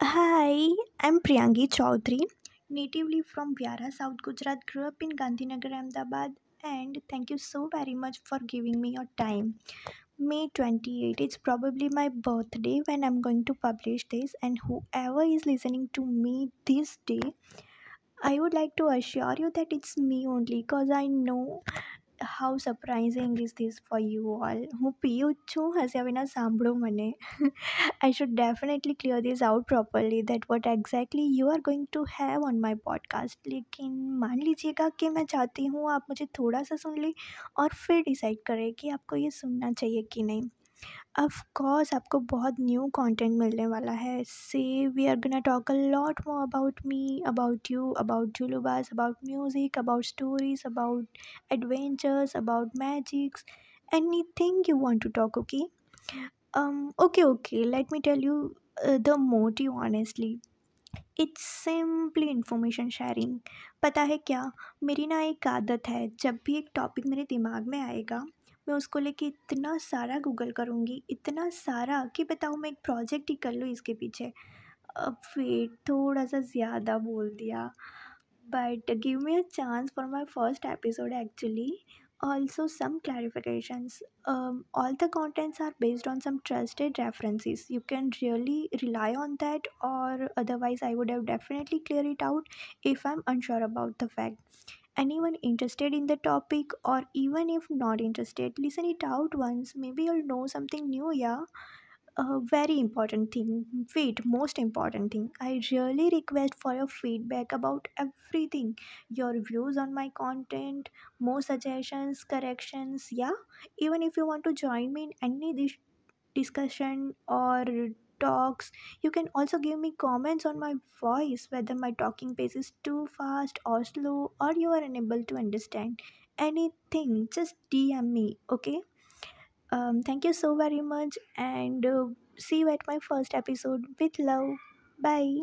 Hi, I'm Priyangi Chaudhary, natively from Vyara, South Gujarat. Grew up in Gandhinagar, Ahmedabad, and thank you so very much for giving me your time. May 28, it's probably my birthday when I'm going to publish this, and whoever is listening to me this day, I would like to assure you that it's me only because I know how surprising is this for you all હું પીયું જ છું હસ્યા વિના સાંભળો મને I should definitely clear this out properly that what exactly you are going to have on my podcast लेकिन मान लीजिएगा कि मैं चाहती हूँ आप मुझे थोड़ा सा सुन लें और फिर डिसाइड करें कि आपको ये सुनना चाहिए कि नहीं ऑफ़ कोर्स आपको बहुत न्यू कंटेंट मिलने वाला है। So we are gonna talk a lot more about me about you about जुलूबास about music about stories about adventures about magics anything you want to talk okay okay okay let me tell you the motive, honestly. It's simply information sharing पता है क्या? मेरी ना एक आदत है, जब भी एक टॉपिक मेरे दिमाग में आएगा मैं उसको लेके इतना सारा गूगल करूँगी, इतना सारा कि बताऊँ मैं एक प्रोजेक्ट ही कर लूँ इसके पीछे। अब वेट थोड़ा सा ज़्यादा बोल दिया। But give me a chance for my first episode actually also some clarification all the contents are based on some trusted references you can really rely on that or otherwise I would have definitely clear it out if I am unsure about the fact anyone interested in the topic or even if not interested listen it out once. Maybe you'll know something new yeah? A very important thing wait most important thing. I really request for your feedback about everything. Your views on my content more suggestions corrections yeah? Even if you want to join me in any dis- discussion or talks you can also give me comments on my voice whether my talking pace is too fast or slow or you are unable to understand anything just dm me okay um, thank you so very much and uh, see you at my first episode with love. Bye.